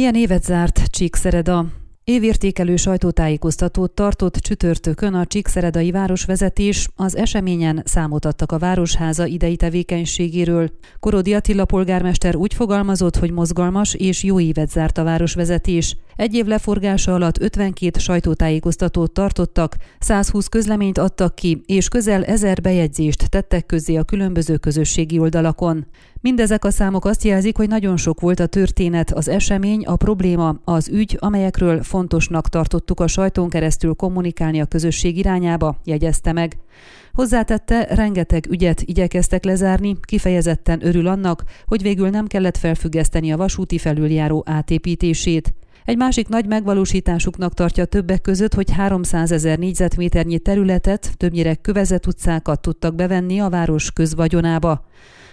Milyen évet zárt Csíkszereda? Évértékelő sajtótájékoztatót tartott csütörtökön a Csíkszeredai városvezetés, az eseményen számot adtak a Városháza idei tevékenységéről. Korodi Attila polgármester úgy fogalmazott, hogy mozgalmas és jó évet zárt a városvezetés. Egy év leforgása alatt 52 sajtótájékoztatót tartottak, 120 közleményt adtak ki, és közel ezer bejegyzést tettek közzé a különböző közösségi oldalakon. Mindezek a számok azt jelzik, hogy nagyon sok volt a történet, az esemény, a probléma, az ügy, amelyekről fontosnak tartottuk a sajtón keresztül kommunikálni a közösség irányába, jegyezte meg. Hozzátette, rengeteg ügyet igyekeztek lezárni, kifejezetten örül annak, hogy végül nem kellett felfüggeszteni a vasúti felüljáró átépítését. Egy másik nagy megvalósításuknak tartja többek között, hogy 300 ezer négyzetméternyi területet, többnyire kövezett utcákat tudtak bevenni a város közvagyonába.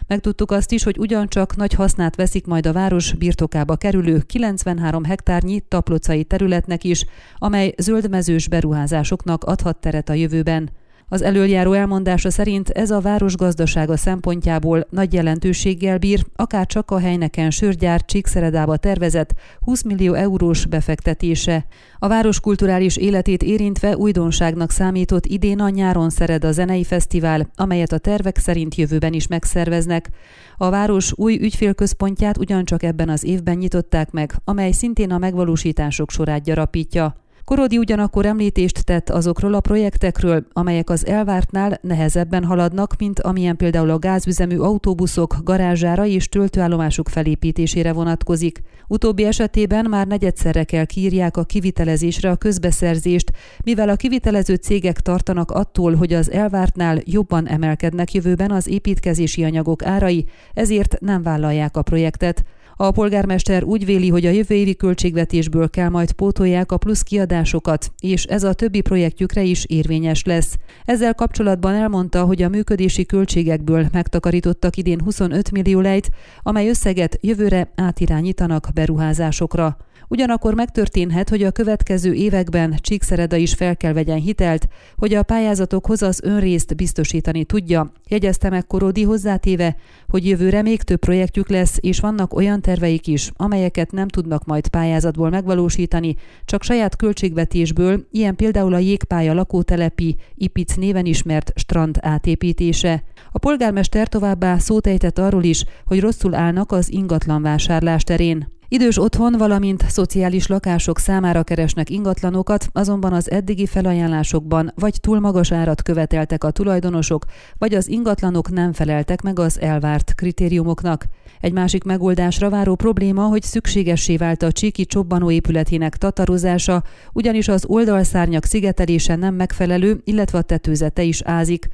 Megtudtuk azt is, hogy ugyancsak nagy hasznát veszik majd a város birtokába kerülő 93 hektárnyi taplocai területnek is, amely zöldmezős beruházásoknak adhat teret a jövőben. Az előjáró elmondása szerint ez a város gazdasága szempontjából nagy jelentőséggel bír, akár csak a helyneken sörgyár Csíkszeredába tervezett 20 millió eurós befektetése. A város kulturális életét érintve újdonságnak számított idén a nyáron szered a zenei fesztivál, amelyet a tervek szerint jövőben is megszerveznek. A város új ügyfélközpontját ugyancsak ebben az évben nyitották meg, amely szintén a megvalósítások sorát gyarapítja. Korodi ugyanakkor említést tett azokról a projektekről, amelyek az elvártnál nehezebben haladnak, mint amilyen például a gázüzemű autóbuszok garázsára és töltőállomásuk felépítésére vonatkozik. Utóbbi esetében már negyedszerre kell kiírják a kivitelezésre a közbeszerzést, mivel a kivitelező cégek tartanak attól, hogy az elvártnál jobban emelkednek jövőben az építkezési anyagok árai, ezért nem vállalják a projektet. A polgármester úgy véli, hogy a jövő évi költségvetésből kell majd pótolják a plusz kiadásokat, és ez a többi projektjükre is érvényes lesz. Ezzel kapcsolatban elmondta, hogy a működési költségekből megtakarítottak idén 25 millió lejt, amely összeget jövőre átirányítanak beruházásokra. Ugyanakkor megtörténhet, hogy a következő években Csíkszereda is fel kell vegyen hitelt, hogy a pályázatokhoz az önrészt biztosítani tudja, jegyezte meg Korodi hozzátéve, hogy jövőre még több projektjük lesz, és vannak olyan terveik is, amelyeket nem tudnak majd pályázatból megvalósítani, csak saját költségvetésből, ilyen például a jégpálya lakótelepi, Ipic néven ismert strand átépítése. A polgármester továbbá szót ejtett arról is, hogy rosszul állnak az ingatlan vásárlás terén. Idős otthon, valamint szociális lakások számára keresnek ingatlanokat, azonban az eddigi felajánlásokban vagy túl magas árat követeltek a tulajdonosok, vagy az ingatlanok nem feleltek meg az elvárt kritériumoknak. Egy másik megoldásra váró probléma, hogy szükségessé vált a Csíki csobbanó épületének tatarozása, ugyanis az oldalszárnyak szigetelése nem megfelelő, illetve a tetőzete is ázik.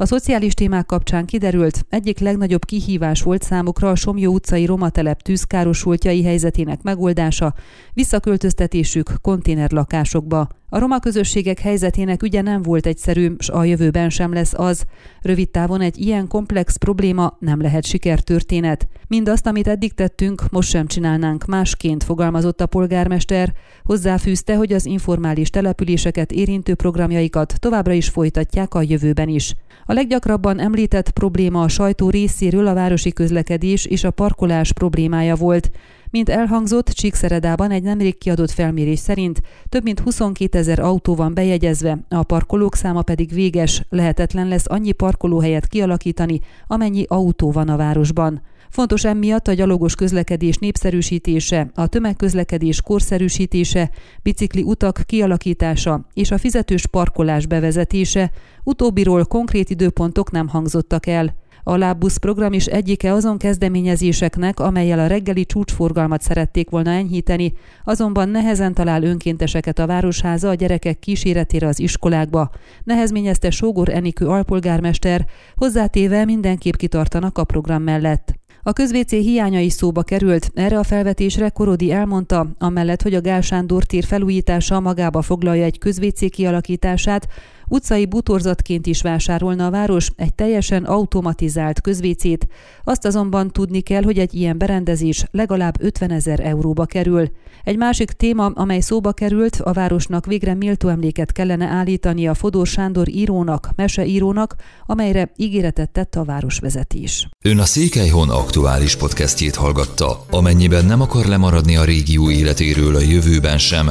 A szociális témák kapcsán kiderült, egyik legnagyobb kihívás volt számukra a Somjó utcai romatelep tűzkárosultjai helyzetének megoldása, visszaköltöztetésük konténerlakásokba. A roma közösségek helyzetének ügye nem volt egyszerű, s a jövőben sem lesz az. Rövid távon egy ilyen komplex probléma nem lehet sikertörténet. Mindazt, amit eddig tettünk, most sem csinálnánk másként, fogalmazott a polgármester. Hozzáfűzte, hogy az informális településeket érintő programjaikat továbbra is folytatják a jövőben is. A leggyakrabban említett probléma a sajtó részéről a városi közlekedés és a parkolás problémája volt. Mint elhangzott, Csíkszeredában egy nemrég kiadott felmérés szerint több mint 22 ezer autó van bejegyezve, a parkolók száma pedig véges, lehetetlen lesz annyi parkolóhelyet kialakítani, amennyi autó van a városban. Fontos emiatt a gyalogos közlekedés népszerűsítése, a tömegközlekedés korszerűsítése, bicikli utak kialakítása és a fizetős parkolás bevezetése, utóbbiról konkrét időpontok nem hangzottak el. A Lábbusz program is egyike azon kezdeményezéseknek, amelyel a reggeli csúcsforgalmat szerették volna enyhíteni, azonban nehezen talál önkénteseket a Városháza a gyerekek kíséretére az iskolákba. Nehezményezte Sógor Enikő alpolgármester, hozzátéve mindenképp kitartanak a program mellett. A közvécé hiánya is szóba került. Erre a felvetésre Korodi elmondta, amellett, hogy a Gál Sándor tér felújítása magába foglalja egy közvécé kialakítását, Utcai butorzatként is vásárolna a város egy teljesen automatizált közvécét, azt azonban tudni kell, hogy egy ilyen berendezés legalább 50 ezer euróba kerül. Egy másik téma, amely szóba került, a városnak végre méltó emléket kellene állítani a Fodor Sándor írónak, meseírónak, amelyre ígéretet tett a városvezetés. Ön a Székelyhon aktuális podcastjét hallgatta. Amennyiben nem akar lemaradni a régió életéről a jövőben sem,